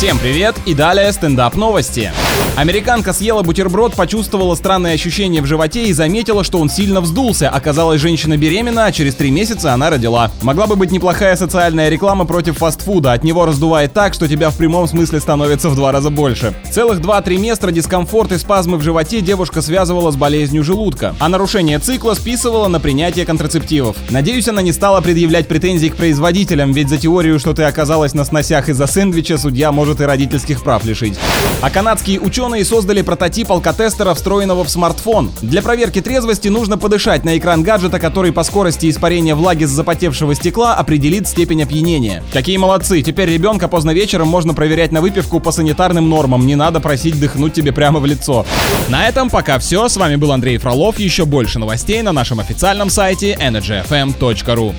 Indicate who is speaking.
Speaker 1: Всем привет и далее стендап новости. Американка съела бутерброд, почувствовала странное ощущение в животе и заметила, что он сильно вздулся. Оказалось, женщина беременна, а через три месяца она родила. Могла бы быть неплохая социальная реклама против фастфуда. От него раздувает так, что тебя в прямом смысле становится в два раза больше. Целых два триместра дискомфорт и спазмы в животе девушка связывала с болезнью желудка, а нарушение цикла списывала на принятие контрацептивов. Надеюсь, она не стала предъявлять претензий к производителям, ведь за теорию, что ты оказалась на сносях из-за сэндвича, судья может может и родительских прав лишить. А канадские ученые создали прототип алкотестера, встроенного в смартфон. Для проверки трезвости нужно подышать на экран гаджета, который по скорости испарения влаги с запотевшего стекла определит степень опьянения. Какие молодцы, теперь ребенка поздно вечером можно проверять на выпивку по санитарным нормам, не надо просить дыхнуть тебе прямо в лицо. На этом пока все, с вами был Андрей Фролов, еще больше новостей на нашем официальном сайте energyfm.ru.